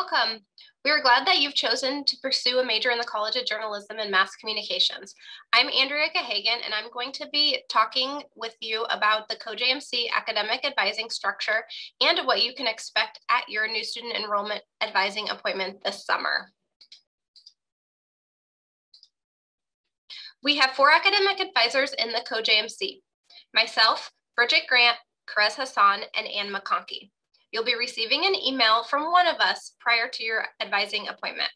Welcome. We are glad that you've chosen to pursue a major in the College of Journalism and Mass Communications. I'm Andrea Gaghagen, and I'm going to be talking with you about the COJMC academic advising structure and what you can expect at your new student enrollment advising appointment this summer. We have four academic advisors in the COJMC, myself, Bridget Grant, Karez Hassan, and Anne McConkey. You'll be receiving an email from one of us prior to your advising appointment.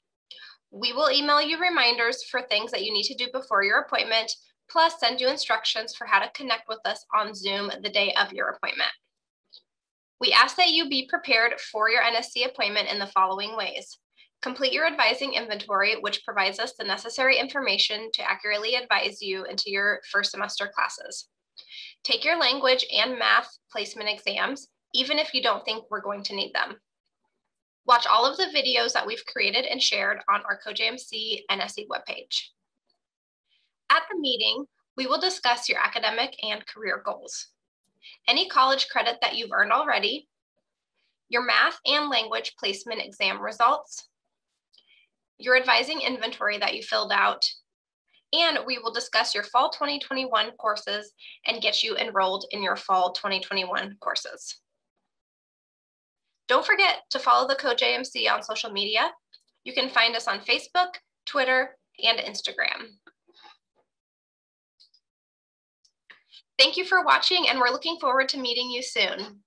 We will email you reminders for things that you need to do before your appointment, plus send you instructions for how to connect with us on Zoom the day of your appointment. We ask that you be prepared for your NSE appointment in the following ways. Complete your advising inventory, which provides us the necessary information to accurately advise you into your first semester classes. Take your language and math placement exams even if you don't think we're going to need them. Watch all of the videos that we've created and shared on our COJMC NSE webpage. At the meeting, we will discuss your academic and career goals, any college credit that you've earned already, your math and language placement exam results, your advising inventory that you filled out, and we will discuss your fall 2021 courses and get you enrolled in your fall 2021 courses. Don't forget to follow the CoJMC on social media. You can find us on Facebook, Twitter, and Instagram. Thank you for watching and we're looking forward to meeting you soon.